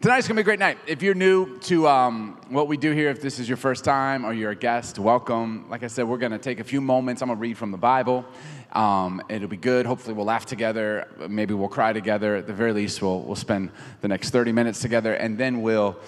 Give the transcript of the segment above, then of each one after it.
Tonight's gonna be a great night. If you're new to um, what we do here, if this is your first time or you're a guest, welcome. Like I said, we're gonna take a few moments. I'm gonna read from the Bible. Um, it'll be good. Hopefully, we'll laugh together. Maybe we'll cry together. At the very least, we'll, we'll spend the next 30 minutes together, and then we'll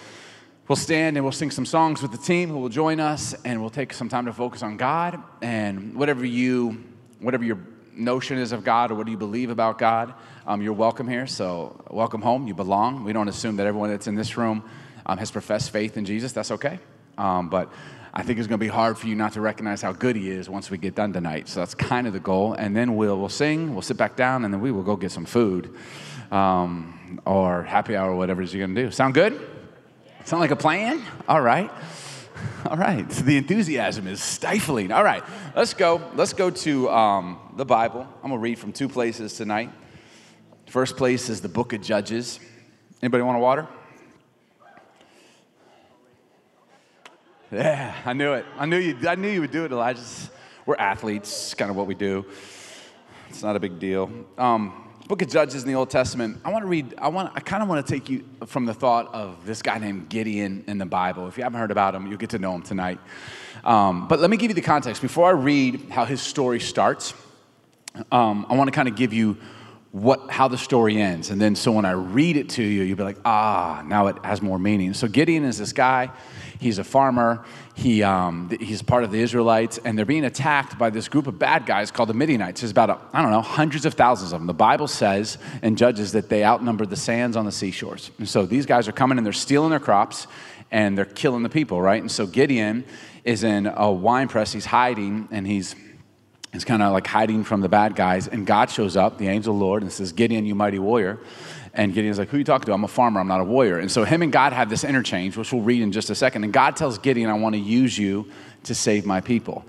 we'll stand and we'll sing some songs with the team who will join us, and we'll take some time to focus on God and whatever you whatever your notion is of God or what do you believe about God, um, you're welcome here. So, welcome home. You belong. We don't assume that everyone that's in this room um, has professed faith in Jesus. That's okay. Um, but I think it's going to be hard for you not to recognize how good He is once we get done tonight. So, that's kind of the goal. And then we'll, we'll sing, we'll sit back down, and then we will go get some food um, or happy hour, whatever it is you're going to do. Sound good? Sound like a plan? All right. All right, the enthusiasm is stifling. All right, let's go. Let's go to um, the Bible. I'm gonna read from two places tonight. First place is the book of Judges. Anybody want a water? Yeah, I knew it. I knew you. I knew you would do it, Elijah. We're athletes. Kind of what we do. It's not a big deal. Um, book of Judges in the Old Testament, I want to read, I want I kind of want to take you from the thought of this guy named Gideon in the Bible. If you haven't heard about him, you'll get to know him tonight. Um, but let me give you the context. Before I read how his story starts, um, I want to kind of give you what, how the story ends. And then so when I read it to you, you'll be like, ah, now it has more meaning. So Gideon is this guy, he's a farmer, he, um, he's part of the Israelites, and they're being attacked by this group of bad guys called the Midianites. There's about, I don't know, hundreds of thousands of them. The Bible says and Judges that they outnumber the sands on the seashores. And so these guys are coming and they're stealing their crops and they're killing the people, right? And so Gideon is in a wine press, he's hiding, and he's He's kind of like hiding from the bad guys, and God shows up, the angel of the Lord, and says, Gideon, you mighty warrior. And Gideon's like, Who are you talking to? I'm a farmer, I'm not a warrior. And so him and God have this interchange, which we'll read in just a second. And God tells Gideon, I want to use you to save my people.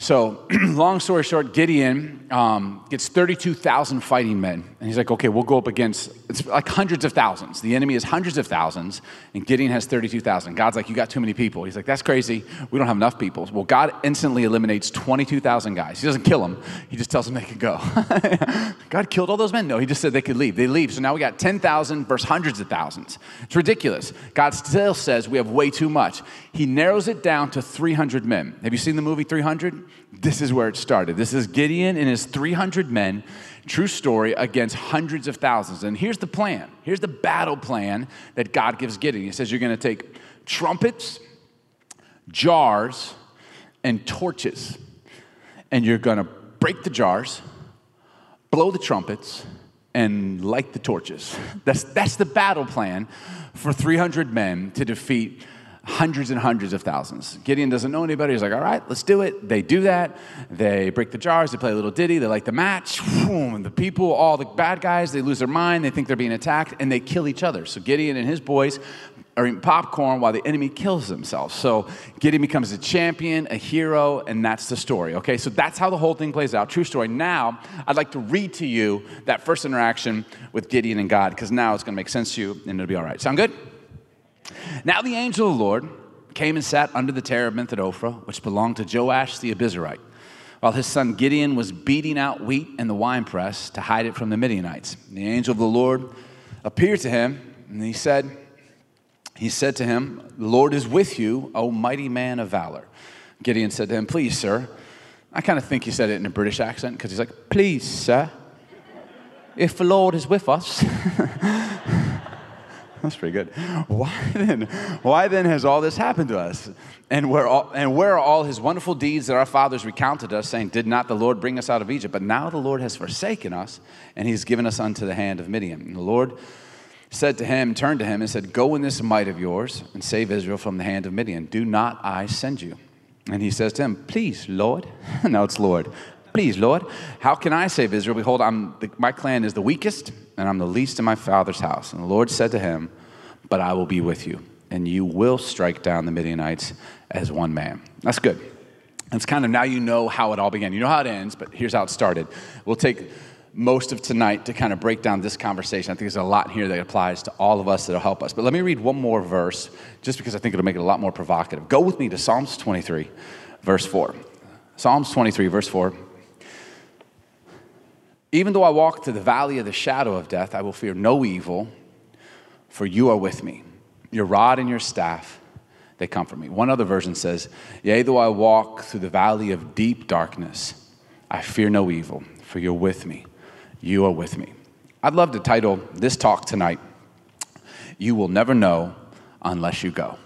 So, long story short, Gideon um, gets 32,000 fighting men. And he's like, okay, we'll go up against, it's like hundreds of thousands. The enemy is hundreds of thousands, and Gideon has 32,000. God's like, you got too many people. He's like, that's crazy. We don't have enough people. Well, God instantly eliminates 22,000 guys. He doesn't kill them, he just tells them they can go. God killed all those men? No, he just said they could leave. They leave. So now we got 10,000 versus hundreds of thousands. It's ridiculous. God still says we have way too much. He narrows it down to 300 men. Have you seen the movie 300? This is where it started. This is Gideon and his 300 men, true story, against hundreds of thousands. And here's the plan. Here's the battle plan that God gives Gideon. He says, You're going to take trumpets, jars, and torches, and you're going to break the jars, blow the trumpets, and light the torches. That's, that's the battle plan for 300 men to defeat hundreds and hundreds of thousands. Gideon doesn't know anybody. He's like, all right, let's do it. They do that. They break the jars. They play a little ditty. They like the match. And the people, all the bad guys, they lose their mind. They think they're being attacked and they kill each other. So Gideon and his boys are eating popcorn while the enemy kills themselves. So Gideon becomes a champion, a hero, and that's the story. Okay, so that's how the whole thing plays out. True story. Now, I'd like to read to you that first interaction with Gideon and God because now it's going to make sense to you and it'll be all right. Sound good? Now the angel of the Lord came and sat under the terebinth at Ophrah, which belonged to Joash the Abiezrite, while his son Gideon was beating out wheat in the winepress to hide it from the Midianites. The angel of the Lord appeared to him, and he said, he said to him, The Lord is with you, O mighty man of valor. Gideon said to him, Please, sir. I kind of think he said it in a British accent because he's like, Please, sir, if the Lord is with us. That's pretty good. Why then? Why then has all this happened to us? And where, all, and where are all his wonderful deeds that our fathers recounted us, saying, Did not the Lord bring us out of Egypt? But now the Lord has forsaken us, and he's given us unto the hand of Midian. And the Lord said to him, turned to him, and said, Go in this might of yours, and save Israel from the hand of Midian. Do not I send you? And he says to him, Please, Lord. now it's Lord. Please, Lord, how can I save Israel? Behold, I'm the, my clan is the weakest, and I'm the least in my father's house. And the Lord said to him, But I will be with you, and you will strike down the Midianites as one man. That's good. It's kind of now you know how it all began. You know how it ends, but here's how it started. We'll take most of tonight to kind of break down this conversation. I think there's a lot here that applies to all of us that'll help us. But let me read one more verse, just because I think it'll make it a lot more provocative. Go with me to Psalms 23, verse 4. Psalms 23, verse 4. Even though I walk through the valley of the shadow of death, I will fear no evil, for you are with me. Your rod and your staff, they comfort me. One other version says, Yea, though I walk through the valley of deep darkness, I fear no evil, for you're with me. You are with me. I'd love to title this talk tonight, You Will Never Know Unless You Go.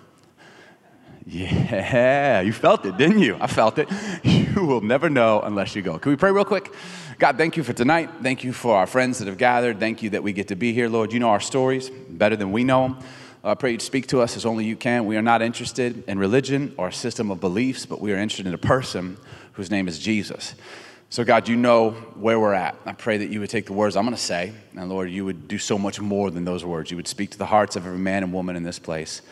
Yeah, you felt it, didn't you? I felt it. You will never know unless you go. Can we pray real quick? God, thank you for tonight. Thank you for our friends that have gathered. Thank you that we get to be here, Lord. You know our stories better than we know them. I pray you speak to us as only you can. We are not interested in religion or a system of beliefs, but we are interested in a person whose name is Jesus. So, God, you know where we're at. I pray that you would take the words I'm going to say, and Lord, you would do so much more than those words. You would speak to the hearts of every man and woman in this place.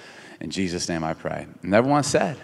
In Jesus' name I pray. And everyone said,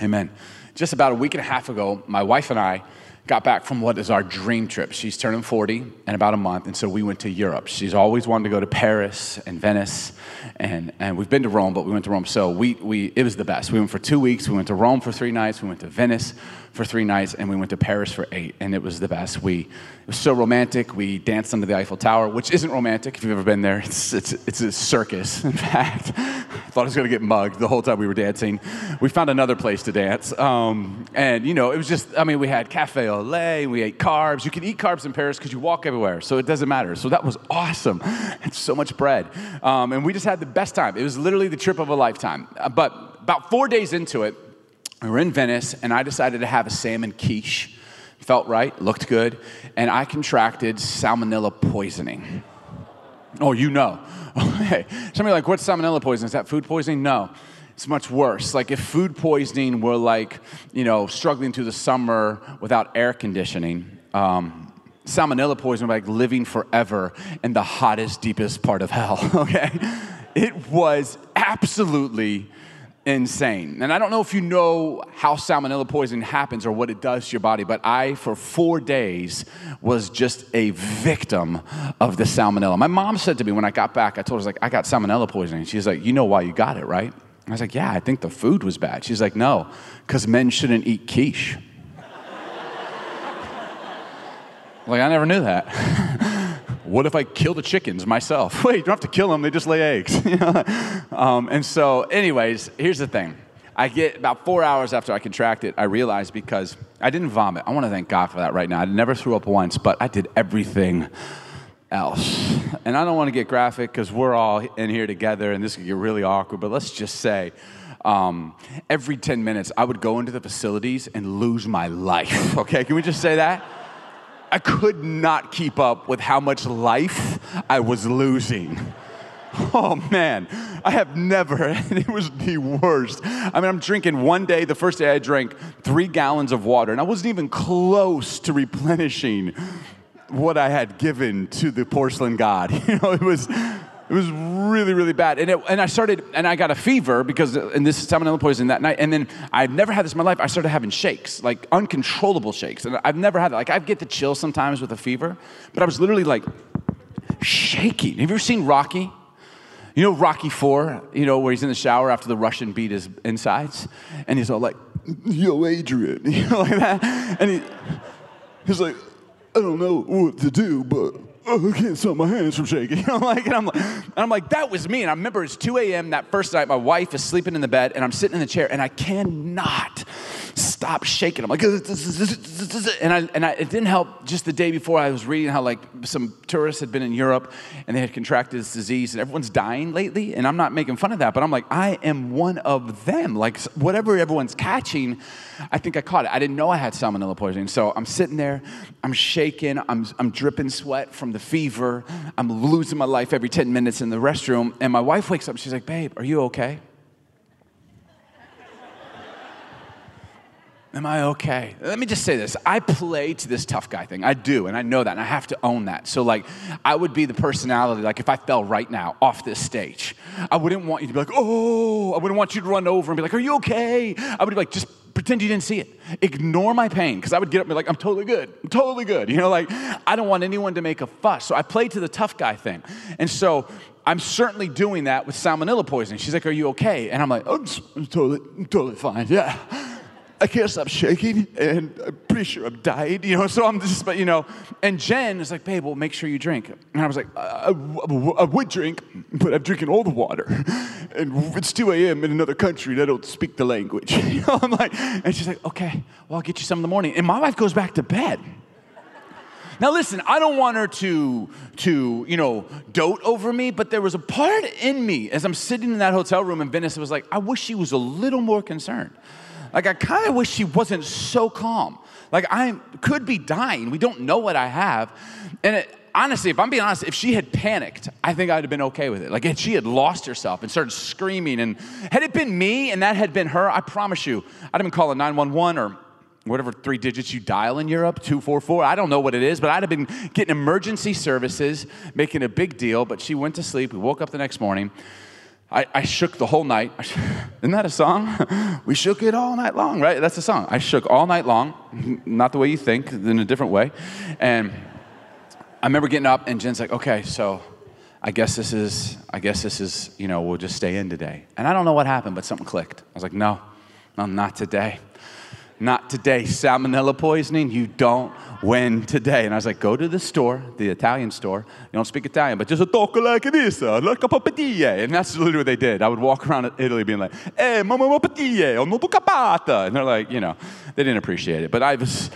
Amen. Just about a week and a half ago, my wife and I got back from what is our dream trip. She's turning 40 in about a month, and so we went to Europe. She's always wanted to go to Paris and Venice, and, and we've been to Rome, but we went to Rome. So we, we, it was the best. We went for two weeks. We went to Rome for three nights. We went to Venice for three nights, and we went to Paris for eight, and it was the best. We, it was so romantic. We danced under the Eiffel Tower, which isn't romantic if you've ever been there. It's, it's, it's a circus, in fact. I thought I was going to get mugged the whole time we were dancing. We found another place to dance. Um, and, you know, it was just, I mean, we had cafe au lait, we ate carbs. You can eat carbs in Paris because you walk everywhere, so it doesn't matter. So that was awesome. And so much bread. Um, and we just had the best time. It was literally the trip of a lifetime. Uh, but about four days into it, we were in Venice, and I decided to have a salmon quiche. Felt right, looked good, and I contracted salmonella poisoning. Oh, you know. Okay. Somebody like, what's salmonella poisoning? Is that food poisoning? No. It's much worse. Like if food poisoning were like, you know, struggling through the summer without air conditioning, um, salmonella poisoning like living forever in the hottest, deepest part of hell. Okay. It was absolutely insane. And I don't know if you know how salmonella poisoning happens or what it does to your body, but I, for four days, was just a victim of the salmonella. My mom said to me when I got back, I told her, I like, I got salmonella poisoning. She's like, You know why you got it, right? I was like, Yeah, I think the food was bad. She's like, No, because men shouldn't eat quiche. like, I never knew that. what if I kill the chickens myself? Wait, you don't have to kill them, they just lay eggs. um, and so, anyways, here's the thing. I get about four hours after I contract it, I realized because I didn't vomit. I want to thank God for that right now. I never threw up once, but I did everything else. And I don't want to get graphic because we're all in here together and this could get really awkward, but let's just say um, every 10 minutes I would go into the facilities and lose my life. Okay, can we just say that? I could not keep up with how much life I was losing. Oh man, I have never, and it was the worst. I mean, I'm drinking one day, the first day I drank three gallons of water, and I wasn't even close to replenishing what I had given to the porcelain god. You know, it was it was really, really bad. And, it, and I started, and I got a fever because, and this is salmonella poisoning that night. And then I've never had this in my life. I started having shakes, like uncontrollable shakes. And I've never had that. Like I get the chill sometimes with a fever, but I was literally like shaking. Have you ever seen Rocky? You know Rocky Four, you know, where he's in the shower after the Russian beat his insides? And he's all like, yo, Adrian, you know, like that. And he, he's like, I don't know what to do, but oh, I can't stop my hands from shaking. Know, like, and I'm like, and I'm like, that was me. And I remember it's 2 a.m. that first night. My wife is sleeping in the bed, and I'm sitting in the chair, and I cannot stop shaking. I'm like, and I and I, it didn't help. Just the day before, I was reading how like some tourists had been in Europe, and they had contracted this disease, and everyone's dying lately. And I'm not making fun of that, but I'm like, I am one of them. Like whatever everyone's catching, I think I caught it. I didn't know I had salmonella poisoning, so I'm sitting there, I'm shaking, I'm I'm dripping sweat from the fever. I'm losing my life every 10 minutes in the restroom. And my wife wakes up. She's like, Babe, are you okay? Am I okay? Let me just say this. I play to this tough guy thing. I do, and I know that, and I have to own that. So, like, I would be the personality, like, if I fell right now off this stage, I wouldn't want you to be like, oh, I wouldn't want you to run over and be like, are you okay? I would be like, just pretend you didn't see it. Ignore my pain, because I would get up and be like, I'm totally good. I'm totally good. You know, like, I don't want anyone to make a fuss. So I play to the tough guy thing. And so I'm certainly doing that with salmonella poisoning. She's like, Are you okay? And I'm like, I'm, I'm totally, I'm totally fine. Yeah. I can't stop shaking, and I'm pretty sure I'm dying, you know. So I'm just, but you know, and Jen is like, babe, well, make sure you drink. And I was like, I, would drink, but I'm drinking all the water, and it's 2 a.m. in another country, and don't speak the language. You know, I'm like, and she's like, okay, well, I'll get you some in the morning. And my wife goes back to bed. Now listen, I don't want her to to, you know, dote over me, but there was a part in me as I'm sitting in that hotel room in Venice, it was like, I wish she was a little more concerned. Like I kind of wish she wasn't so calm. Like I could be dying. We don't know what I have. And it, honestly, if I'm being honest, if she had panicked, I think I'd have been okay with it. Like if she had lost herself and started screaming, and had it been me and that had been her, I promise you, I'd have been calling 911 or whatever three digits you dial in Europe, 244. I don't know what it is, but I'd have been getting emergency services, making a big deal. But she went to sleep. We woke up the next morning. I, I shook the whole night. Isn't that a song? we shook it all night long, right? That's a song. I shook all night long, not the way you think, in a different way. And I remember getting up, and Jen's like, okay, so I guess this is, I guess this is, you know, we'll just stay in today. And I don't know what happened, but something clicked. I was like, no, no, not today. Not today. Salmonella poisoning, you don't win today. And I was like, go to the store, the Italian store. You don't speak Italian, but just a talk like this, like a papadilla. And that's literally what they did. I would walk around Italy being like, eh, mamma papadilla, non capata. And they're like, you know, they didn't appreciate it. But I was,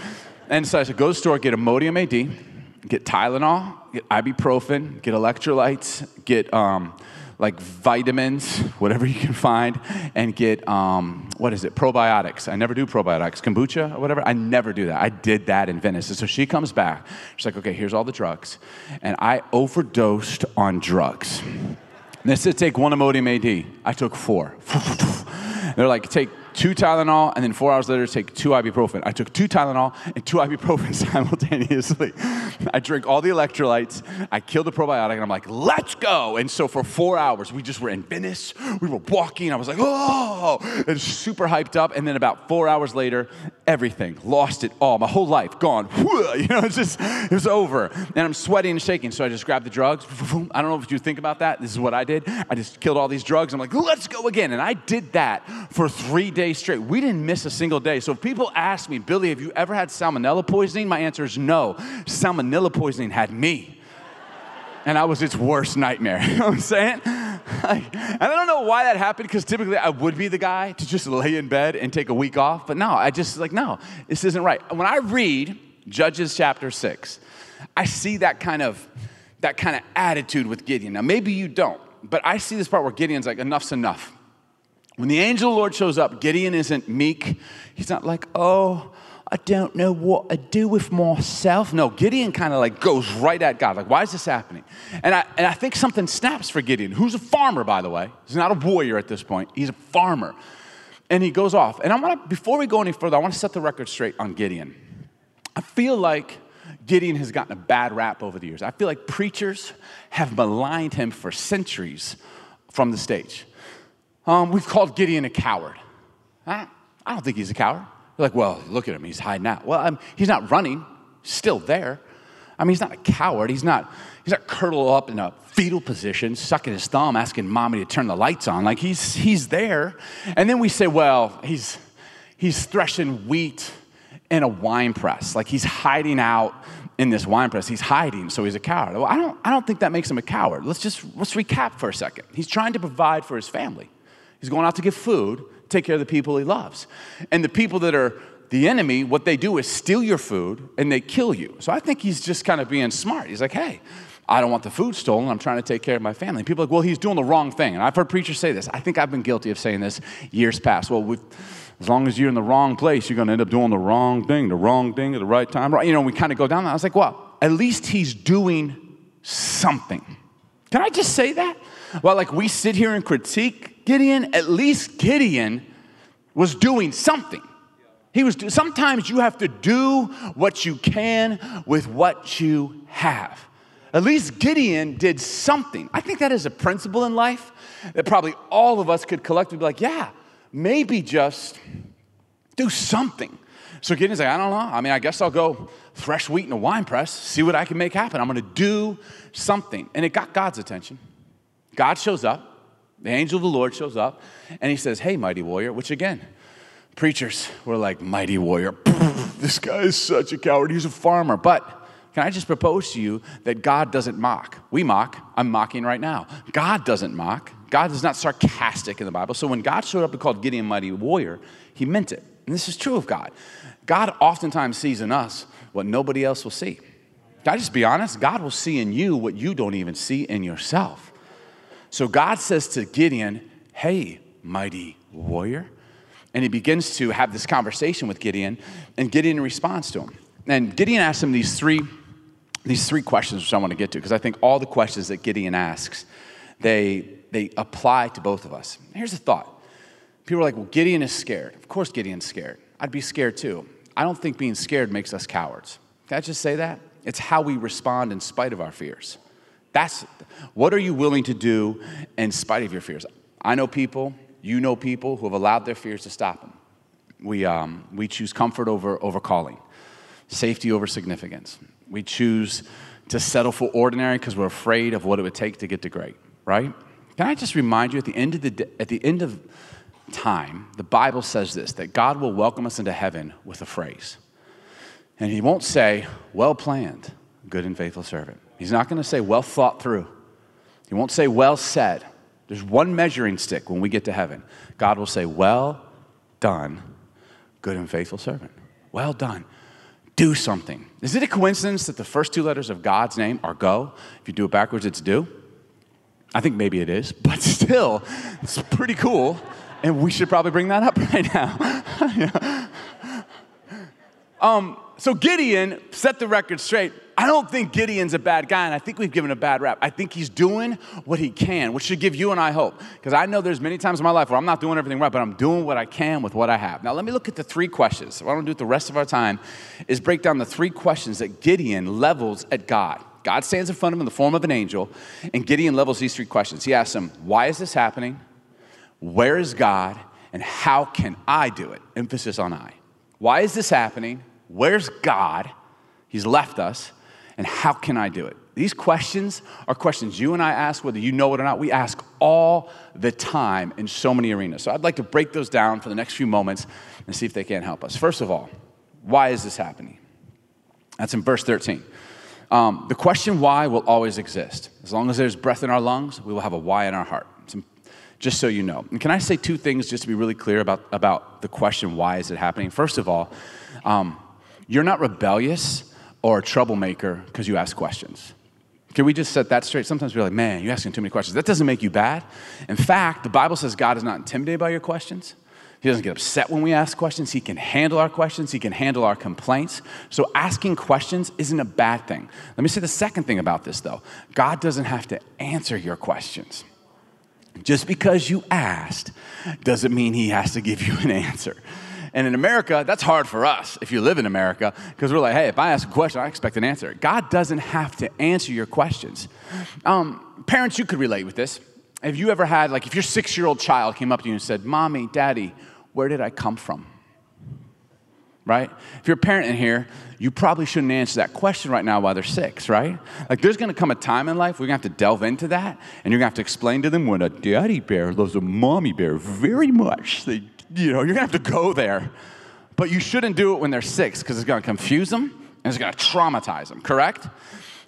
and so I said, go to the store, get Imodium AD, get Tylenol, get ibuprofen, get electrolytes, get, um, like vitamins, whatever you can find, and get, um, what is it, probiotics. I never do probiotics, kombucha or whatever. I never do that. I did that in Venice. And so she comes back. She's like, okay, here's all the drugs. And I overdosed on drugs. And they said, take one Imodium AD. I took four. They're like, take two Tylenol, and then four hours later, take two ibuprofen. I took two Tylenol and two ibuprofen simultaneously. I drank all the electrolytes. I killed the probiotic, and I'm like, let's go. And so for four hours, we just were in Venice. We were walking. I was like, oh, and super hyped up. And then about four hours later, everything, lost it all. My whole life gone. You know, it's just, it was over. And I'm sweating and shaking. So I just grabbed the drugs. I don't know if you think about that. This is what I did. I just killed all these drugs. I'm like, let's go again. And I did that for three days straight. We didn't miss a single day. So if people ask me, Billy, have you ever had salmonella poisoning? My answer is no. Salmonella poisoning had me. And I was its worst nightmare. You know what I'm saying? Like, and I don't know why that happened because typically I would be the guy to just lay in bed and take a week off. But no, I just like, no, this isn't right. When I read Judges chapter six, I see that kind of that kind of attitude with Gideon. Now maybe you don't, but I see this part where Gideon's like, enough's enough. When the angel of the Lord shows up, Gideon isn't meek. He's not like, oh, I don't know what I do with myself. No, Gideon kind of like goes right at God. Like, why is this happening? And I, and I think something snaps for Gideon, who's a farmer, by the way. He's not a warrior at this point, he's a farmer. And he goes off. And I want to, before we go any further, I want to set the record straight on Gideon. I feel like Gideon has gotten a bad rap over the years. I feel like preachers have maligned him for centuries from the stage. Um, we've called Gideon a coward. I, don't think he's a coward. You're like, well, look at him, he's hiding out. Well, um, he's not running, still there. I mean, he's not a coward. He's not, he's not curled up in a fetal position, sucking his thumb, asking mommy to turn the lights on. Like he's, he's there. And then we say, well, he's, he's threshing wheat in a wine press. Like he's hiding out in this wine press. He's hiding, so he's a coward. Well, I don't, I don't think that makes him a coward. Let's just let's recap for a second. He's trying to provide for his family. He's going out to get food, take care of the people he loves. And the people that are the enemy, what they do is steal your food and they kill you. So I think he's just kind of being smart. He's like, hey, I don't want the food stolen. I'm trying to take care of my family. People are like, well, he's doing the wrong thing. And I've heard preachers say this. I think I've been guilty of saying this years past. Well, as long as you're in the wrong place, you're going to end up doing the wrong thing, the wrong thing at the right time. You know, we kind of go down that. I was like, well, at least he's doing something. Can I just say that? Well, like we sit here and critique Gideon, at least Gideon was doing something. He was sometimes you have to do what you can with what you have. At least Gideon did something. I think that is a principle in life that probably all of us could collectively be like, yeah, maybe just do something. So Gideon's like, I don't know. I mean, I guess I'll go thresh wheat in a wine press, see what I can make happen. I'm going to do something. And it got God's attention. God shows up. The angel of the Lord shows up and he says, Hey, mighty warrior, which again, Preachers were like, mighty warrior. This guy is such a coward. He's a farmer. But can I just propose to you that God doesn't mock? We mock. I'm mocking right now. God doesn't mock. God is not sarcastic in the Bible. So when God showed up and called Gideon mighty warrior, he meant it. And this is true of God. God oftentimes sees in us what nobody else will see. Can I just be honest? God will see in you what you don't even see in yourself. So God says to Gideon, Hey, mighty warrior. And he begins to have this conversation with Gideon, and Gideon responds to him. And Gideon asks him these three, these three questions, which I want to get to, because I think all the questions that Gideon asks, they, they apply to both of us. Here's a thought. People are like, well, Gideon is scared. Of course, Gideon's scared. I'd be scared too. I don't think being scared makes us cowards. Can I just say that? It's how we respond in spite of our fears. That's what are you willing to do in spite of your fears? I know people you know people who have allowed their fears to stop them. We, um, we choose comfort over, over calling, safety over significance. We choose to settle for ordinary because we're afraid of what it would take to get to great, right? Can I just remind you at the end of the, at the end of time, the Bible says this that God will welcome us into heaven with a phrase. And he won't say, well planned, good and faithful servant. He's not going to say, well thought through. He won't say, well said. There's one measuring stick when we get to heaven. God will say, Well done, good and faithful servant. Well done. Do something. Is it a coincidence that the first two letters of God's name are go? If you do it backwards, it's do. I think maybe it is, but still, it's pretty cool. And we should probably bring that up right now. um, so Gideon set the record straight. I don't think Gideon's a bad guy, and I think we've given a bad rap. I think he's doing what he can, which should give you and I hope. Because I know there's many times in my life where I'm not doing everything right, but I'm doing what I can with what I have. Now, let me look at the three questions. What I want to do with the rest of our time is break down the three questions that Gideon levels at God. God stands in front of him in the form of an angel, and Gideon levels these three questions. He asks him, Why is this happening? Where is God? And how can I do it? Emphasis on I. Why is this happening? Where's God? He's left us. And how can I do it? These questions are questions you and I ask, whether you know it or not. We ask all the time in so many arenas. So I'd like to break those down for the next few moments and see if they can help us. First of all, why is this happening? That's in verse 13. Um, the question why will always exist. As long as there's breath in our lungs, we will have a why in our heart. Just so you know. And can I say two things just to be really clear about, about the question why is it happening? First of all, um, you're not rebellious or a troublemaker because you ask questions. Can we just set that straight? Sometimes we're like, man, you're asking too many questions. That doesn't make you bad. In fact, the Bible says God is not intimidated by your questions. He doesn't get upset when we ask questions. He can handle our questions. He can handle our complaints. So asking questions isn't a bad thing. Let me say the second thing about this, though God doesn't have to answer your questions. Just because you asked doesn't mean He has to give you an answer. And in America, that's hard for us if you live in America, because we're like, hey, if I ask a question, I expect an answer. God doesn't have to answer your questions. Um, parents, you could relate with this. Have you ever had, like, if your six year old child came up to you and said, Mommy, Daddy, where did I come from? Right? If you're a parent in here, you probably shouldn't answer that question right now while they're six, right? Like, there's gonna come a time in life we're gonna have to delve into that, and you're gonna have to explain to them when a daddy bear loves a mommy bear very much. They you know, you're gonna have to go there. But you shouldn't do it when they're six because it's gonna confuse them and it's gonna traumatize them, correct?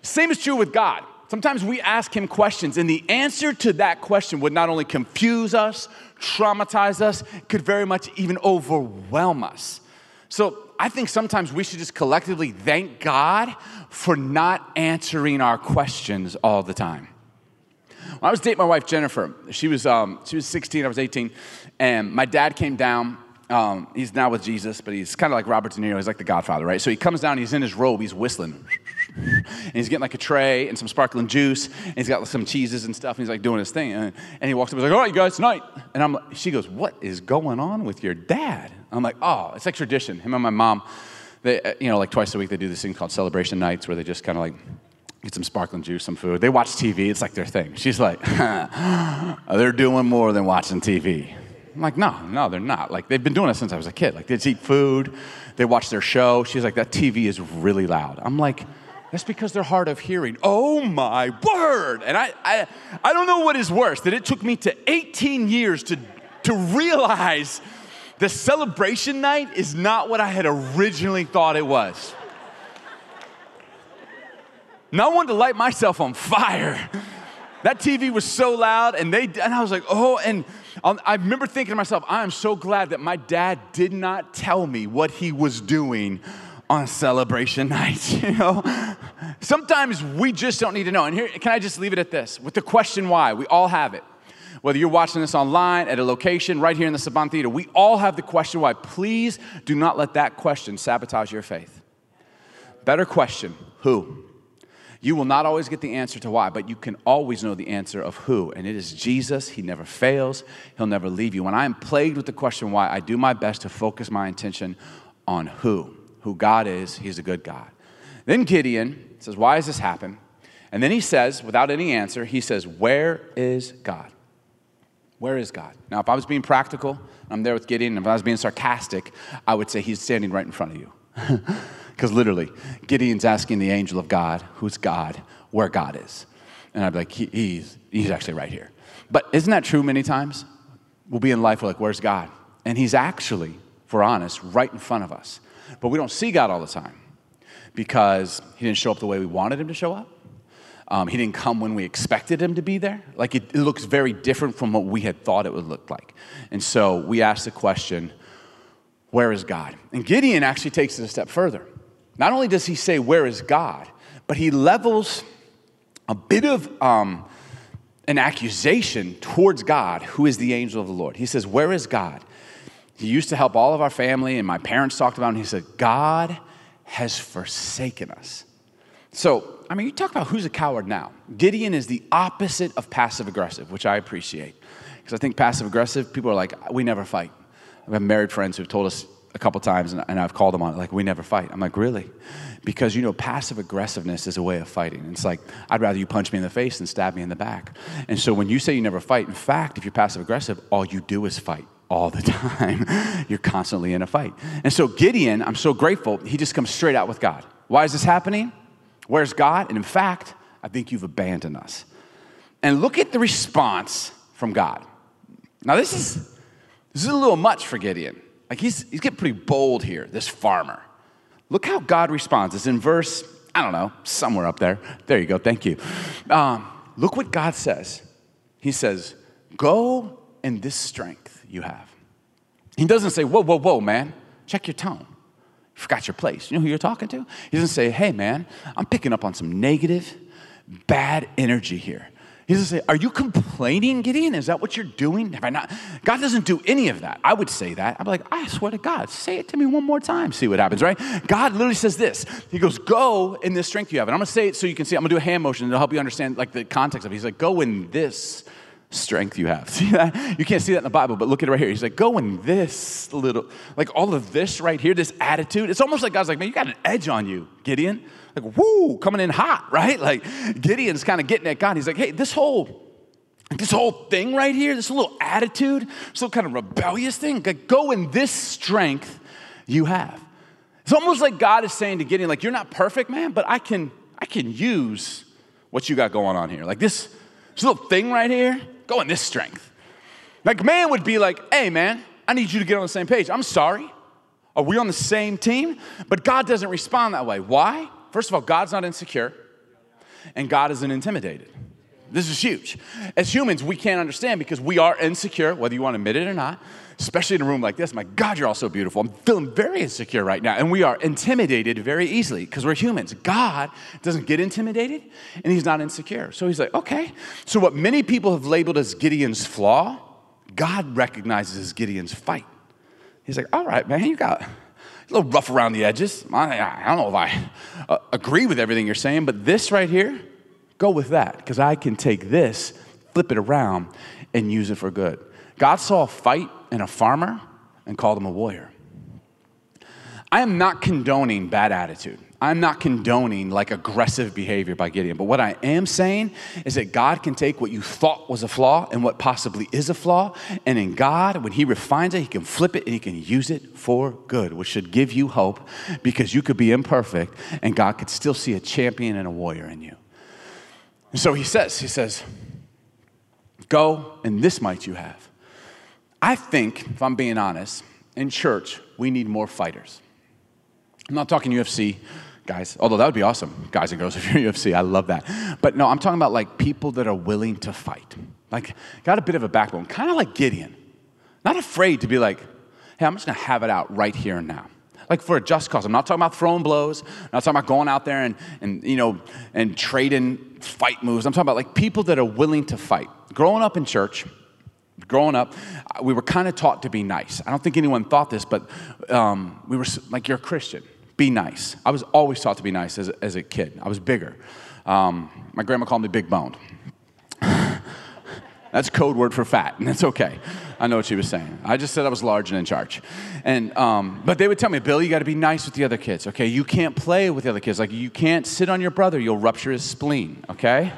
Same is true with God. Sometimes we ask him questions, and the answer to that question would not only confuse us, traumatize us, could very much even overwhelm us. So I think sometimes we should just collectively thank God for not answering our questions all the time. When I was dating my wife Jennifer, she was um, she was 16, I was 18, and my dad came down. Um, he's now with Jesus, but he's kind of like Robert De Niro. He's like the Godfather, right? So he comes down, he's in his robe, he's whistling. And he's getting like a tray and some sparkling juice, and he's got some cheeses and stuff, and he's like doing his thing. And, and he walks up he's like, All right, you guys, tonight. And I'm like, she goes, What is going on with your dad? I'm like, Oh, it's like tradition. Him and my mom, they, uh, you know, like twice a week, they do this thing called celebration nights where they just kind of like get some sparkling juice, some food. They watch TV, it's like their thing. She's like, they're doing more than watching TV. I'm like, no, no, they're not. Like, they've been doing it since I was a kid. Like, they just eat food, they watch their show. She's like, that TV is really loud. I'm like, that's because they're hard of hearing. Oh my word! And I, I, I don't know what is worse that it took me to 18 years to, to realize the celebration night is not what I had originally thought it was. Now I wanted to light myself on fire. That TV was so loud, and they and I was like, oh, and um, I remember thinking to myself, I am so glad that my dad did not tell me what he was doing on celebration night. You know, sometimes we just don't need to know. And here, can I just leave it at this with the question why? We all have it. Whether you're watching this online, at a location, right here in the Saban Theater, we all have the question why. Please do not let that question sabotage your faith. Better question who? You will not always get the answer to why, but you can always know the answer of who. And it is Jesus. He never fails, He'll never leave you. When I am plagued with the question why, I do my best to focus my intention on who. Who God is, He's a good God. Then Gideon says, Why has this happened? And then he says, without any answer, he says, Where is God? Where is God? Now, if I was being practical, I'm there with Gideon, if I was being sarcastic, I would say he's standing right in front of you. Because literally, Gideon's asking the angel of God, who's God, where God is. And I'd be like, he, he's, he's actually right here. But isn't that true many times? We'll be in life, we're like, where's God? And he's actually, if we're honest, right in front of us. But we don't see God all the time because he didn't show up the way we wanted him to show up. Um, he didn't come when we expected him to be there. Like it, it looks very different from what we had thought it would look like. And so we ask the question, where is God? And Gideon actually takes it a step further. Not only does he say, Where is God? but he levels a bit of um, an accusation towards God, who is the angel of the Lord. He says, Where is God? He used to help all of our family, and my parents talked about him. He said, God has forsaken us. So, I mean, you talk about who's a coward now. Gideon is the opposite of passive aggressive, which I appreciate. Because I think passive aggressive, people are like, we never fight. I have had married friends who've told us a couple times, and, and I've called them on it, like, we never fight. I'm like, really? Because, you know, passive aggressiveness is a way of fighting. It's like, I'd rather you punch me in the face than stab me in the back. And so when you say you never fight, in fact, if you're passive aggressive, all you do is fight all the time. you're constantly in a fight. And so Gideon, I'm so grateful, he just comes straight out with God. Why is this happening? Where's God? And in fact, I think you've abandoned us. And look at the response from God. Now, this is, this is a little much for Gideon. Like he's, he's getting pretty bold here, this farmer. Look how God responds. It's in verse, I don't know, somewhere up there. There you go, thank you. Um, look what God says. He says, Go in this strength you have. He doesn't say, Whoa, whoa, whoa, man, check your tone. You forgot your place. You know who you're talking to? He doesn't say, Hey, man, I'm picking up on some negative, bad energy here. He doesn't say, Are you complaining, Gideon? Is that what you're doing? Have I not? God doesn't do any of that. I would say that. I'd be like, I swear to God, say it to me one more time, see what happens, right? God literally says this. He goes, Go in this strength you have. And I'm gonna say it so you can see. I'm gonna do a hand motion to help you understand like the context of it. He's like, Go in this strength you have. See that? You can't see that in the Bible, but look at it right here. He's like, Go in this little, like all of this right here, this attitude. It's almost like God's like, Man, you got an edge on you, Gideon like, woo, coming in hot, right? Like Gideon's kind of getting at God. He's like, hey, this whole this whole thing right here, this little attitude, this little kind of rebellious thing, like, go in this strength you have. It's almost like God is saying to Gideon, like, you're not perfect, man, but I can, I can use what you got going on here. Like this, this little thing right here, go in this strength. Like man would be like, hey man, I need you to get on the same page. I'm sorry. Are we on the same team? But God doesn't respond that way. Why? First of all, God's not insecure, and God isn't intimidated. This is huge. As humans, we can't understand because we are insecure, whether you want to admit it or not, especially in a room like this. My God, you're all so beautiful. I'm feeling very insecure right now. And we are intimidated very easily because we're humans. God doesn't get intimidated and he's not insecure. So he's like, okay. So, what many people have labeled as Gideon's flaw, God recognizes as Gideon's fight. He's like, all right, man, you got a little rough around the edges. I, I don't know if I uh, agree with everything you're saying, but this right here, go with that because I can take this, flip it around, and use it for good. God saw a fight in a farmer and called him a warrior. I am not condoning bad attitude. I'm not condoning like aggressive behavior by Gideon. But what I am saying is that God can take what you thought was a flaw and what possibly is a flaw. And in God, when He refines it, He can flip it and He can use it for good, which should give you hope because you could be imperfect and God could still see a champion and a warrior in you. And so He says, He says, Go and this might you have. I think, if I'm being honest, in church, we need more fighters. I'm not talking UFC guys, although that would be awesome, guys and girls, if you're UFC, I love that. But no, I'm talking about like people that are willing to fight. Like, got a bit of a backbone, kind of like Gideon. Not afraid to be like, hey, I'm just gonna have it out right here and now. Like for a just cause. I'm not talking about throwing blows. I'm not talking about going out there and, and you know and trading fight moves. I'm talking about like people that are willing to fight. Growing up in church, growing up, we were kind of taught to be nice. I don't think anyone thought this, but um, we were like, you're a Christian be nice. I was always taught to be nice as, as a kid. I was bigger. Um, my grandma called me big boned. That's code word for fat, and it's okay. I know what she was saying. I just said I was large and in charge. And, um, but they would tell me, Bill, you got to be nice with the other kids, okay? You can't play with the other kids. Like, you can't sit on your brother, you'll rupture his spleen, okay?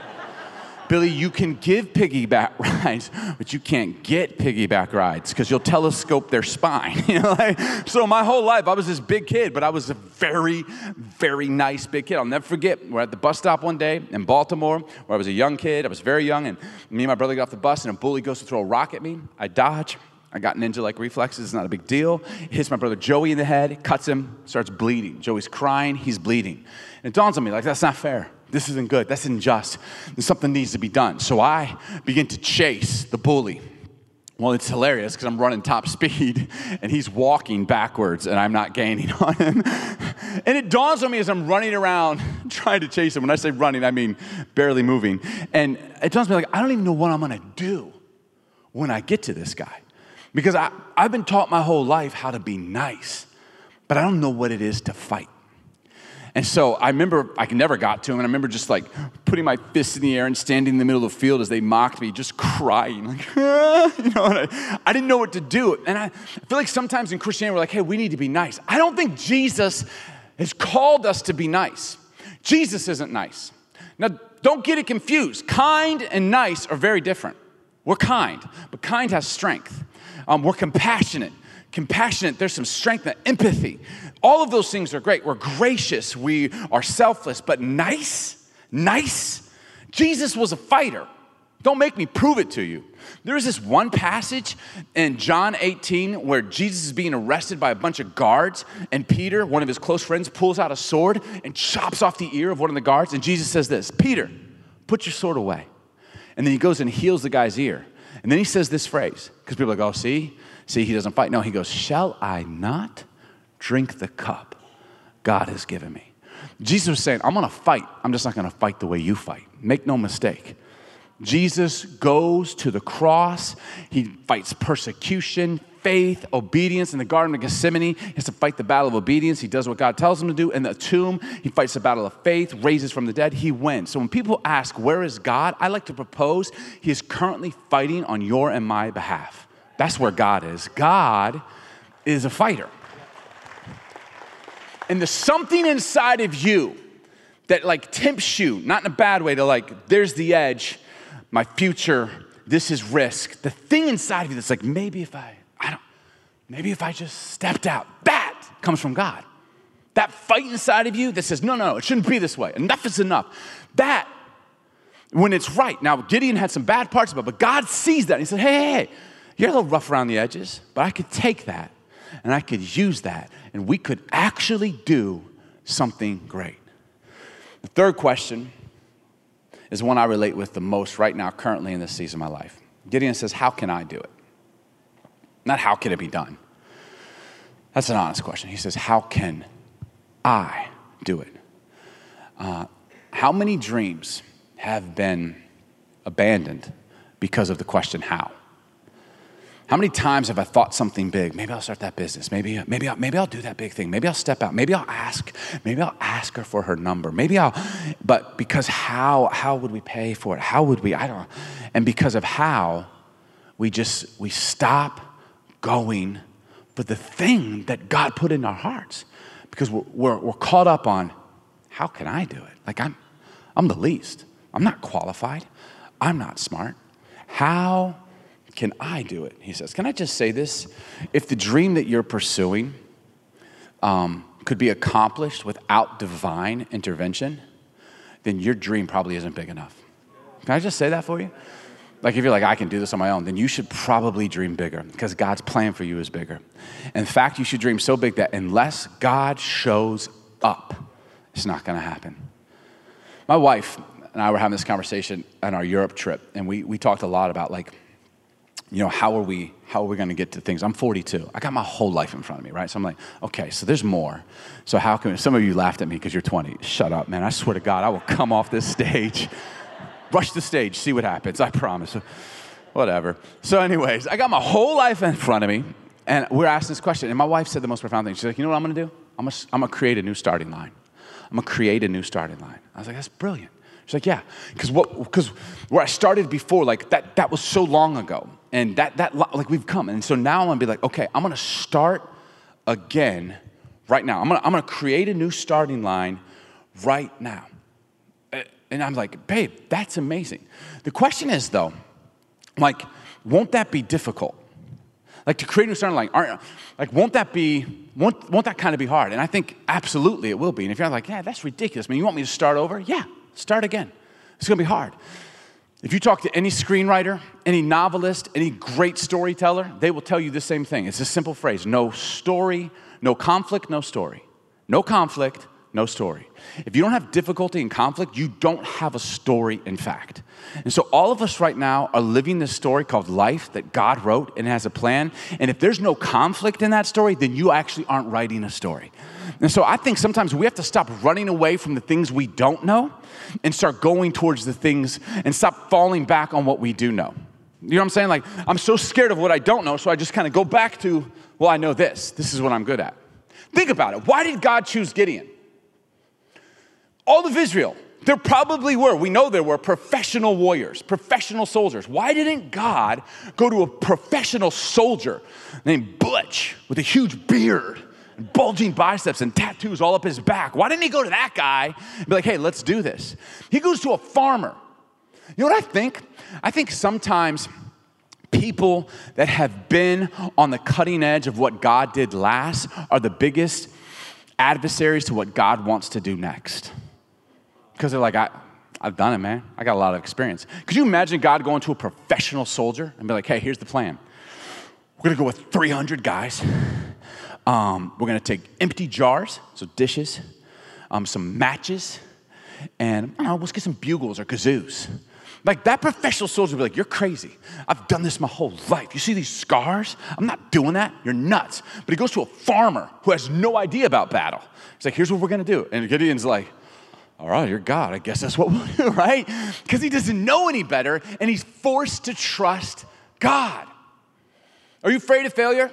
Billy, you can give piggyback rides, but you can't get piggyback rides because you'll telescope their spine. you know, like, so my whole life, I was this big kid, but I was a very, very nice big kid. I'll never forget. We're at the bus stop one day in Baltimore, where I was a young kid. I was very young, and me and my brother get off the bus, and a bully goes to throw a rock at me. I dodge. I got ninja like reflexes, it's not a big deal. hits my brother Joey in the head, cuts him, starts bleeding. Joey's crying, he's bleeding. And it dawns on me, like, that's not fair. This isn't good. That's unjust. And something needs to be done. So I begin to chase the bully. Well, it's hilarious because I'm running top speed and he's walking backwards and I'm not gaining on him. And it dawns on me as I'm running around trying to chase him. When I say running, I mean barely moving. And it dawns on me like, I don't even know what I'm going to do when I get to this guy. Because I, I've been taught my whole life how to be nice, but I don't know what it is to fight. And so I remember I never got to him, and I remember just like putting my fists in the air and standing in the middle of the field as they mocked me, just crying, like, ah, you know. I, I, didn't know what to do, and I, I feel like sometimes in Christianity we're like, hey, we need to be nice. I don't think Jesus has called us to be nice. Jesus isn't nice. Now, don't get it confused. Kind and nice are very different. We're kind, but kind has strength. Um, we're compassionate. Compassionate, there's some strength and empathy. All of those things are great. We're gracious, we are selfless, but nice, nice. Jesus was a fighter. Don't make me prove it to you. There is this one passage in John 18 where Jesus is being arrested by a bunch of guards, and Peter, one of his close friends, pulls out a sword and chops off the ear of one of the guards. And Jesus says this Peter, put your sword away. And then he goes and heals the guy's ear. And then he says this phrase, because people are like, oh, see, see, he doesn't fight. No, he goes, Shall I not drink the cup God has given me. Jesus was saying, I'm gonna fight. I'm just not gonna fight the way you fight. Make no mistake. Jesus goes to the cross. He fights persecution, faith, obedience. In the Garden of Gethsemane, he has to fight the battle of obedience. He does what God tells him to do. In the tomb, he fights the battle of faith, raises from the dead. He wins. So when people ask, Where is God? I like to propose he is currently fighting on your and my behalf. That's where God is. God is a fighter. And there's something inside of you that like tempts you, not in a bad way, to like, there's the edge, my future, this is risk. The thing inside of you that's like, maybe if I, I don't, maybe if I just stepped out, that comes from God. That fight inside of you that says, no, no, it shouldn't be this way. Enough is enough. That, when it's right. Now, Gideon had some bad parts about it, but God sees that. He said, hey, hey, hey, you're a little rough around the edges, but I could take that and I could use that, and we could actually do something great. The third question is one I relate with the most right now, currently in this season of my life. Gideon says, How can I do it? Not how can it be done? That's an honest question. He says, How can I do it? Uh, how many dreams have been abandoned because of the question, How? How many times have I thought something big? Maybe I'll start that business. Maybe, maybe, I'll, maybe I'll do that big thing. Maybe I'll step out. Maybe I'll ask. Maybe I'll ask her for her number. Maybe I'll, but because how, how would we pay for it? How would we? I don't know. And because of how, we just, we stop going for the thing that God put in our hearts because we're, we're, we're caught up on how can I do it? Like I'm, I'm the least. I'm not qualified. I'm not smart. How can I do it? He says. Can I just say this? If the dream that you're pursuing um, could be accomplished without divine intervention, then your dream probably isn't big enough. Can I just say that for you? Like if you're like, I can do this on my own, then you should probably dream bigger because God's plan for you is bigger. In fact, you should dream so big that unless God shows up, it's not gonna happen. My wife and I were having this conversation on our Europe trip, and we, we talked a lot about like, you know, how are we, how are we gonna get to things? I'm 42. I got my whole life in front of me, right? So I'm like, okay, so there's more. So how can, some of you laughed at me because you're 20. Shut up, man. I swear to God, I will come off this stage rush the stage, see what happens. I promise. Whatever. So, anyways, I got my whole life in front of me, and we're asking this question. And my wife said the most profound thing. She's like, You know what I'm gonna do? I'm I'm gonna create a new starting line. I'm gonna create a new starting line. I was like, That's brilliant. She's like, Yeah, because what? Because where I started before, like that, that was so long ago, and that, that, like we've come, and so now I'm gonna be like, Okay, I'm gonna start again right now. I'm gonna, I'm gonna create a new starting line right now. And I'm like, babe, that's amazing. The question is, though, like, won't that be difficult? Like to create a new starting line, aren't, like, won't that be, won't, won't that kind of be hard? And I think absolutely it will be. And if you're like, yeah, that's ridiculous. I mean, you want me to start over? Yeah, start again. It's gonna be hard. If you talk to any screenwriter, any novelist, any great storyteller, they will tell you the same thing. It's a simple phrase no story, no conflict, no story. No conflict, no story. If you don't have difficulty and conflict, you don't have a story, in fact. And so, all of us right now are living this story called life that God wrote and has a plan. And if there's no conflict in that story, then you actually aren't writing a story. And so, I think sometimes we have to stop running away from the things we don't know and start going towards the things and stop falling back on what we do know. You know what I'm saying? Like, I'm so scared of what I don't know, so I just kind of go back to, well, I know this. This is what I'm good at. Think about it. Why did God choose Gideon? All of Israel, there probably were, we know there were professional warriors, professional soldiers. Why didn't God go to a professional soldier named Butch with a huge beard? And bulging biceps and tattoos all up his back. Why didn't he go to that guy and be like, hey, let's do this? He goes to a farmer. You know what I think? I think sometimes people that have been on the cutting edge of what God did last are the biggest adversaries to what God wants to do next. Because they're like, I, I've done it, man. I got a lot of experience. Could you imagine God going to a professional soldier and be like, hey, here's the plan. We're gonna go with 300 guys. Um, we're gonna take empty jars, so dishes, um, some matches, and I don't know, let's get some bugles or kazoos. Like that professional soldier would be like, You're crazy. I've done this my whole life. You see these scars? I'm not doing that. You're nuts. But he goes to a farmer who has no idea about battle. He's like, Here's what we're gonna do. And Gideon's like, all right, you're God. I guess that's what we'll do, right? Because he doesn't know any better and he's forced to trust God. Are you afraid of failure?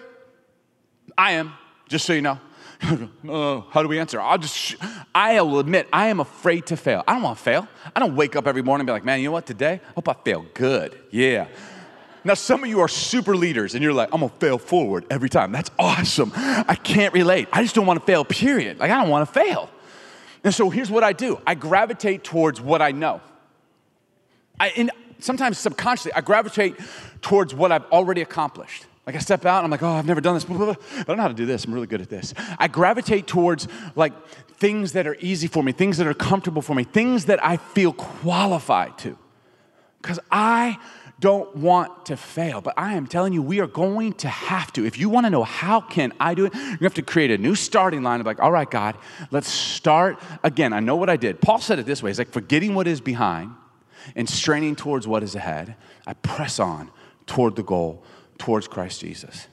I am, just so you know. uh, how do we answer? I'll just, I'll admit, I am afraid to fail. I don't want to fail. I don't wake up every morning and be like, man, you know what, today? I hope I fail good. Yeah. Now, some of you are super leaders and you're like, I'm gonna fail forward every time. That's awesome. I can't relate. I just don't wanna fail, period. Like, I don't wanna fail. And so here's what I do I gravitate towards what I know. I, and sometimes subconsciously, I gravitate towards what I've already accomplished. Like I step out and I'm like, oh, I've never done this, but I don't know how to do this. I'm really good at this. I gravitate towards like things that are easy for me, things that are comfortable for me, things that I feel qualified to. Because I don't want to fail, but I am telling you, we are going to have to. If you want to know how can I do it, you have to create a new starting line of like, all right, God, let's start again. I know what I did. Paul said it this way: He's like forgetting what is behind and straining towards what is ahead. I press on toward the goal, towards Christ Jesus.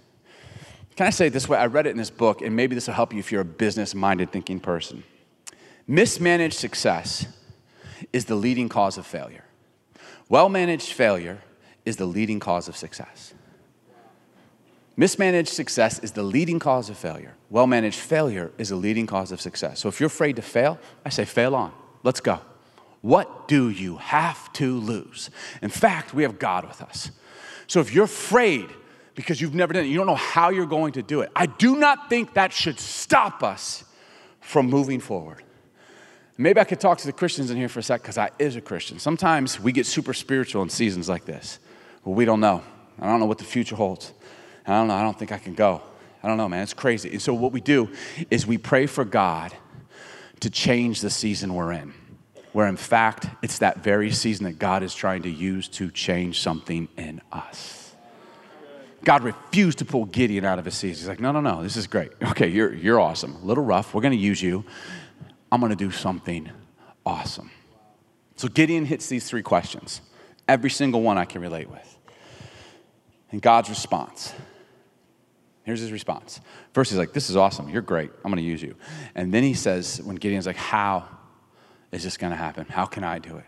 Can I say it this way? I read it in this book, and maybe this will help you if you're a business-minded thinking person. Mismanaged success is the leading cause of failure. Well managed failure is the leading cause of success. Mismanaged success is the leading cause of failure. Well managed failure is the leading cause of success. So if you're afraid to fail, I say fail on. Let's go. What do you have to lose? In fact, we have God with us. So if you're afraid because you've never done it, you don't know how you're going to do it, I do not think that should stop us from moving forward. Maybe I could talk to the Christians in here for a sec because I is a Christian. Sometimes we get super spiritual in seasons like this. Well, we don't know. I don't know what the future holds. I don't know. I don't think I can go. I don't know, man. It's crazy. And so, what we do is we pray for God to change the season we're in. where in fact it's that very season that God is trying to use to change something in us. God refused to pull Gideon out of his season. He's like, no, no, no, this is great. Okay, you're, you're awesome. A little rough. We're going to use you. I'm going to do something awesome. So Gideon hits these three questions. Every single one I can relate with. And God's response. Here's his response. First, he's like, This is awesome. You're great. I'm going to use you. And then he says, when Gideon's like, How is this going to happen? How can I do it?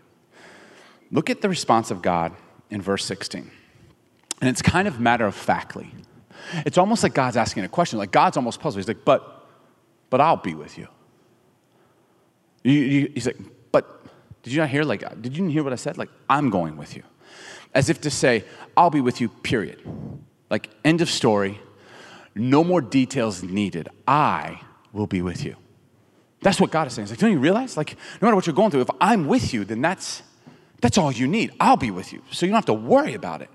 Look at the response of God in verse 16. And it's kind of matter of factly. It's almost like God's asking a question. Like God's almost puzzled. He's like, But, but I'll be with you. you, he's like, did you not hear? Like, uh, did you hear what I said? Like, I'm going with you. As if to say, I'll be with you, period. Like, end of story no more details needed. I will be with you. That's what God is saying. He's like, don't you realize? Like, no matter what you're going through, if I'm with you, then that's that's all you need. I'll be with you. So you don't have to worry about it.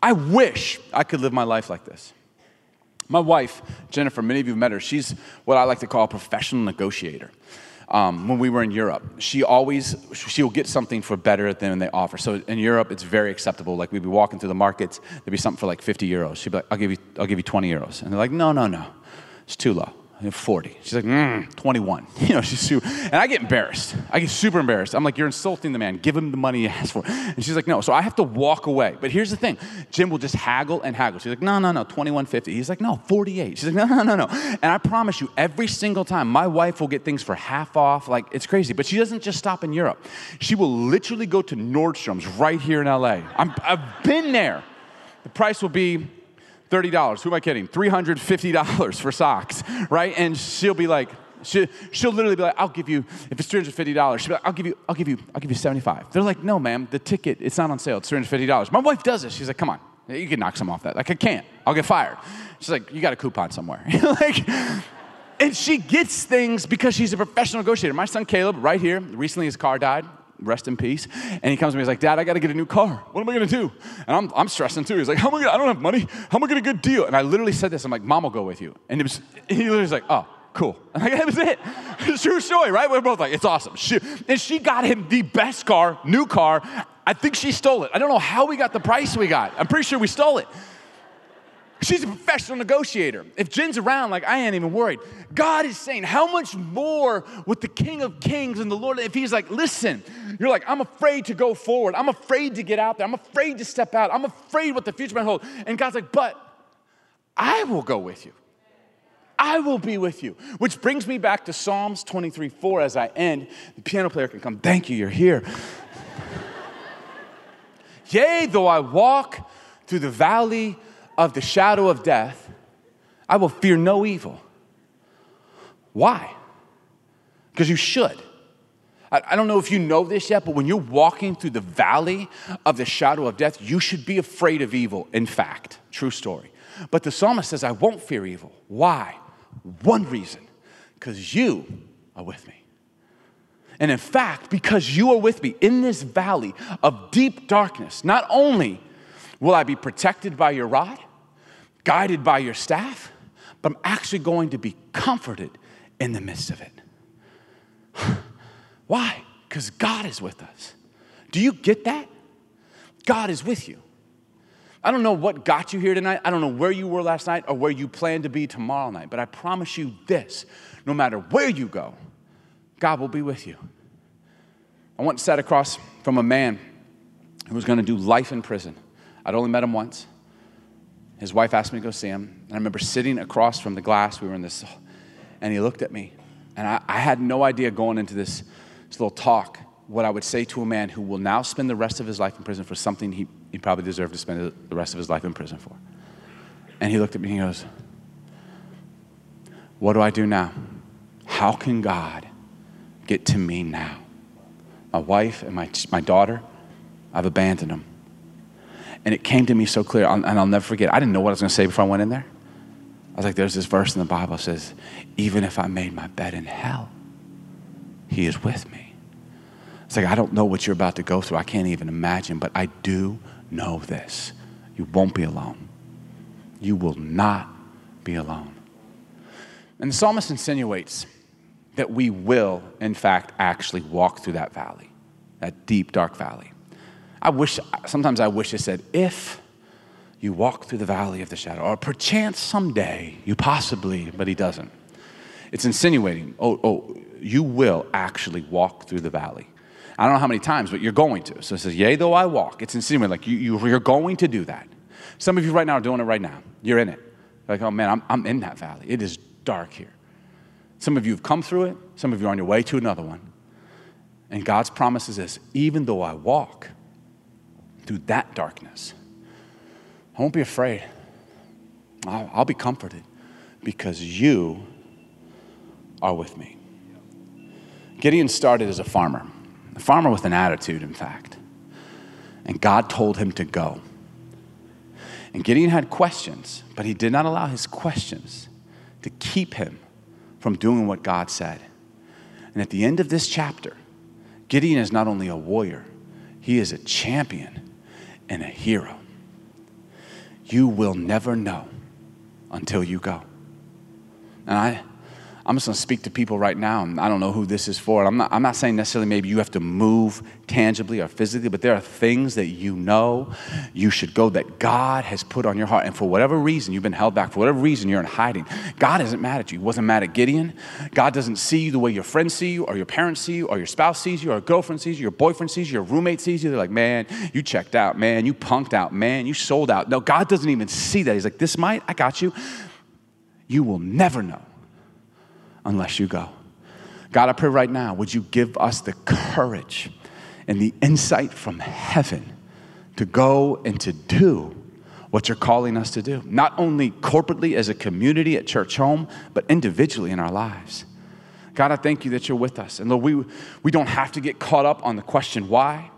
I wish I could live my life like this. My wife, Jennifer, many of you have met her. She's what I like to call a professional negotiator um, when we were in Europe. She always, she'll get something for better than they offer. So in Europe, it's very acceptable. Like we'd be walking through the markets, there'd be something for like 50 euros. She'd be like, I'll give you, I'll give you 20 euros. And they're like, no, no, no, it's too low. 40. She's like, mm, 21. You know, she's super, and I get embarrassed. I get super embarrassed. I'm like, you're insulting the man. Give him the money he asked for. And she's like, no. So I have to walk away. But here's the thing Jen will just haggle and haggle. She's like, no, no, no, 21.50. He's like, no, 48. She's like, no, no, no, no. And I promise you, every single time, my wife will get things for half off. Like, it's crazy. But she doesn't just stop in Europe. She will literally go to Nordstrom's right here in LA. I'm, I've been there. The price will be $30. Who am I kidding? $350 for socks, right? And she'll be like, she, she'll literally be like, I'll give you, if it's $350, she'll be like, I'll give you, I'll give you, I'll give you 75. They're like, no, ma'am, the ticket, it's not on sale. It's $350. My wife does this. She's like, come on, you can knock some off that. Like, I can't. I'll get fired. She's like, you got a coupon somewhere. like, and she gets things because she's a professional negotiator. My son Caleb, right here, recently his car died rest in peace. And he comes to me, he's like, Dad, I got to get a new car. What am I going to do? And I'm, I'm stressing too. He's like, How am I gonna, I don't have money. How am I going to get a good deal? And I literally said this. I'm like, Mom will go with you. And it was, he literally was like, Oh, cool. And like, that was it. True story, right? We're both like, It's awesome. She, and she got him the best car, new car. I think she stole it. I don't know how we got the price we got. I'm pretty sure we stole it. She's a professional negotiator. If Jen's around, like I ain't even worried. God is saying, how much more with the King of Kings and the Lord? If He's like, listen, you're like, I'm afraid to go forward. I'm afraid to get out there. I'm afraid to step out. I'm afraid what the future might hold. And God's like, but I will go with you. I will be with you. Which brings me back to Psalms 23 4 as I end. The piano player can come. Thank you, you're here. Yea, though I walk through the valley of the shadow of death, I will fear no evil. Why? Because you should. I, don't know if you know this yet, but when you're walking through the valley of the shadow of death, you should be afraid of evil. In fact, true story. But the psalmist says, I won't fear evil. Why? One reason because you are with me. And in fact, because you are with me in this valley of deep darkness, not only will I be protected by your rod, guided by your staff, but I'm actually going to be comforted in the midst of it. Why? Because God is with us. Do you get that? God is with you. I don't know what got you here tonight. I don't know where you were last night or where you plan to be tomorrow night, but I promise you this no matter where you go, God will be with you. I once sat across from a man who was going to do life in prison. I'd only met him once. His wife asked me to go see him. And I remember sitting across from the glass. We were in this, and he looked at me. And I, I had no idea going into this, this little talk what I would say to a man who will now spend the rest of his life in prison for something he, he probably deserved to spend the rest of his life in prison for. And he looked at me and he goes, What do I do now? How can God get to me now? My wife and my, my daughter, I've abandoned them. And it came to me so clear, and I'll never forget. I didn't know what I was going to say before I went in there. I was like, there's this verse in the Bible that says, even if I made my bed in hell, he is with me. It's like, I don't know what you're about to go through. I can't even imagine, but I do know this. You won't be alone. You will not be alone. And the psalmist insinuates that we will, in fact, actually walk through that valley, that deep, dark valley. I wish, sometimes I wish it said, if you walk through the valley of the shadow, or perchance someday you possibly, but he doesn't. It's insinuating, oh, oh, you will actually walk through the valley. I don't know how many times, but you're going to. So it says, yea, though I walk. It's insinuating, like you, you, you're going to do that. Some of you right now are doing it right now. You're in it. Like, oh man, I'm, I'm in that valley. It is dark here. Some of you have come through it, some of you are on your way to another one. And God's promise is this even though I walk through that darkness, I won't be afraid. I'll, I'll be comforted because you are with me. Gideon started as a farmer, a farmer with an attitude, in fact. And God told him to go. And Gideon had questions, but he did not allow his questions to keep him from doing what God said. And at the end of this chapter, Gideon is not only a warrior, he is a champion and a hero. You will never know until you go. And I, I'm just going to speak to people right now, and I don't know who this is for. I'm not, I'm not saying necessarily maybe you have to move tangibly or physically, but there are things that you know you should go that God has put on your heart. And for whatever reason you've been held back, for whatever reason you're in hiding, God isn't mad at you. He wasn't mad at Gideon. God doesn't see you the way your friends see you, or your parents see you, or your spouse sees you, or your girlfriend sees you, your boyfriend sees you, your roommate sees you. They're like, man, you checked out, man, you punked out, man, you sold out. No, God doesn't even see that. He's like, this might, I got you. You will never know unless you go. God, I pray right now, would you give us the courage and the insight from heaven to go and to do what you're calling us to do, not only corporately as a community at church home, but individually in our lives. God, I thank you that you're with us. And Lord, we, we don't have to get caught up on the question why.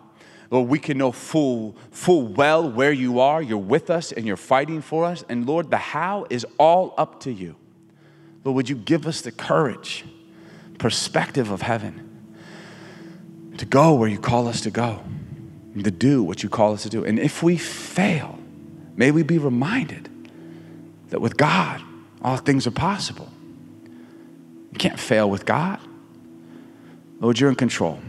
Lord, we can know full, full well where you are. You're with us and you're fighting for us. And Lord, the how is all up to you. But would you give us the courage, perspective of heaven to go where you call us to go, to do what you call us to do? And if we fail, may we be reminded that with God, all things are possible. You can't fail with God. Lord, you're in control.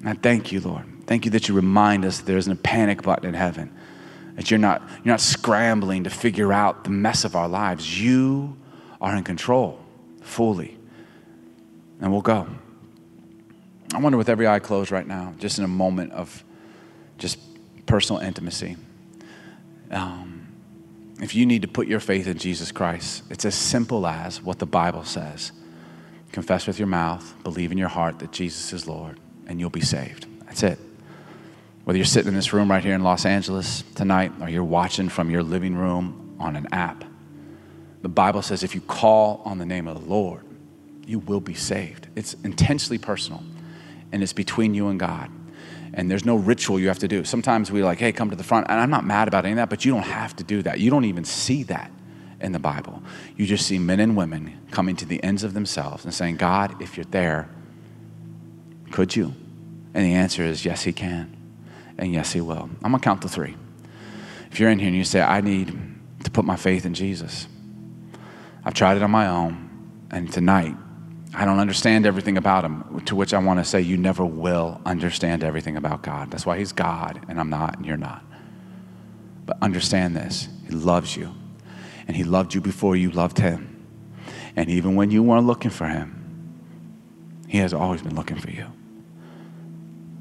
And I thank you, Lord. Thank you that you remind us that there isn't a panic button in heaven, that you're not, you're not scrambling to figure out the mess of our lives. You are in control fully. And we'll go. I wonder, with every eye closed right now, just in a moment of just personal intimacy, um, if you need to put your faith in Jesus Christ, it's as simple as what the Bible says confess with your mouth, believe in your heart that Jesus is Lord, and you'll be saved. That's it. Whether you're sitting in this room right here in Los Angeles tonight, or you're watching from your living room on an app, the Bible says if you call on the name of the Lord, you will be saved. It's intensely personal, and it's between you and God. And there's no ritual you have to do. Sometimes we're like, hey, come to the front. And I'm not mad about any of that, but you don't have to do that. You don't even see that in the Bible. You just see men and women coming to the ends of themselves and saying, God, if you're there, could you? And the answer is yes, He can. And yes, He will. I'm going to count to three. If you're in here and you say, I need to put my faith in Jesus, I've tried it on my own, and tonight, I don't understand everything about him, to which I want to say, you never will understand everything about God. That's why he's God, and I'm not, and you're not. But understand this He loves you, and He loved you before you loved Him. And even when you weren't looking for Him, He has always been looking for you.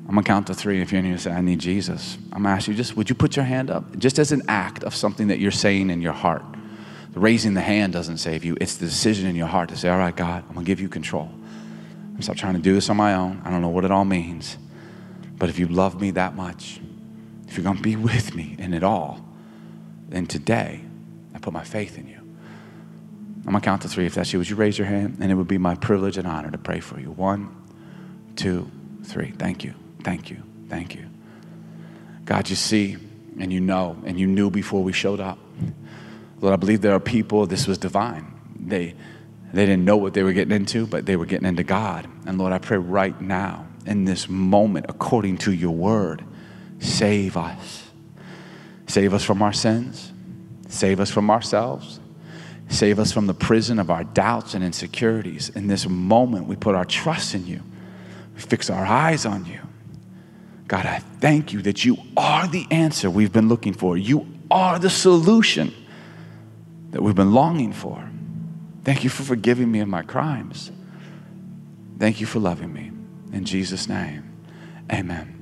I'm gonna count to three. If you're in here say, I need Jesus, I'm gonna ask you just, would you put your hand up? Just as an act of something that you're saying in your heart raising the hand doesn't save you. It's the decision in your heart to say, All right, God, I'm going to give you control. I'm stop trying to do this on my own. I don't know what it all means. But if you love me that much, if you're going to be with me in it all, then today I put my faith in you. I'm going to count to three. If that's you, would you raise your hand? And it would be my privilege and honor to pray for you. One, two, three. Thank you. Thank you. Thank you. God, you see and you know and you knew before we showed up. Lord, I believe there are people, this was divine. They, they didn't know what they were getting into, but they were getting into God. And Lord, I pray right now, in this moment, according to your word, save us. Save us from our sins. Save us from ourselves. Save us from the prison of our doubts and insecurities. In this moment, we put our trust in you. We fix our eyes on you. God, I thank you that you are the answer we've been looking for. You are the solution that we've been longing for. Thank you for forgiving me of my crimes. Thank you for loving me. In Jesus' name, amen.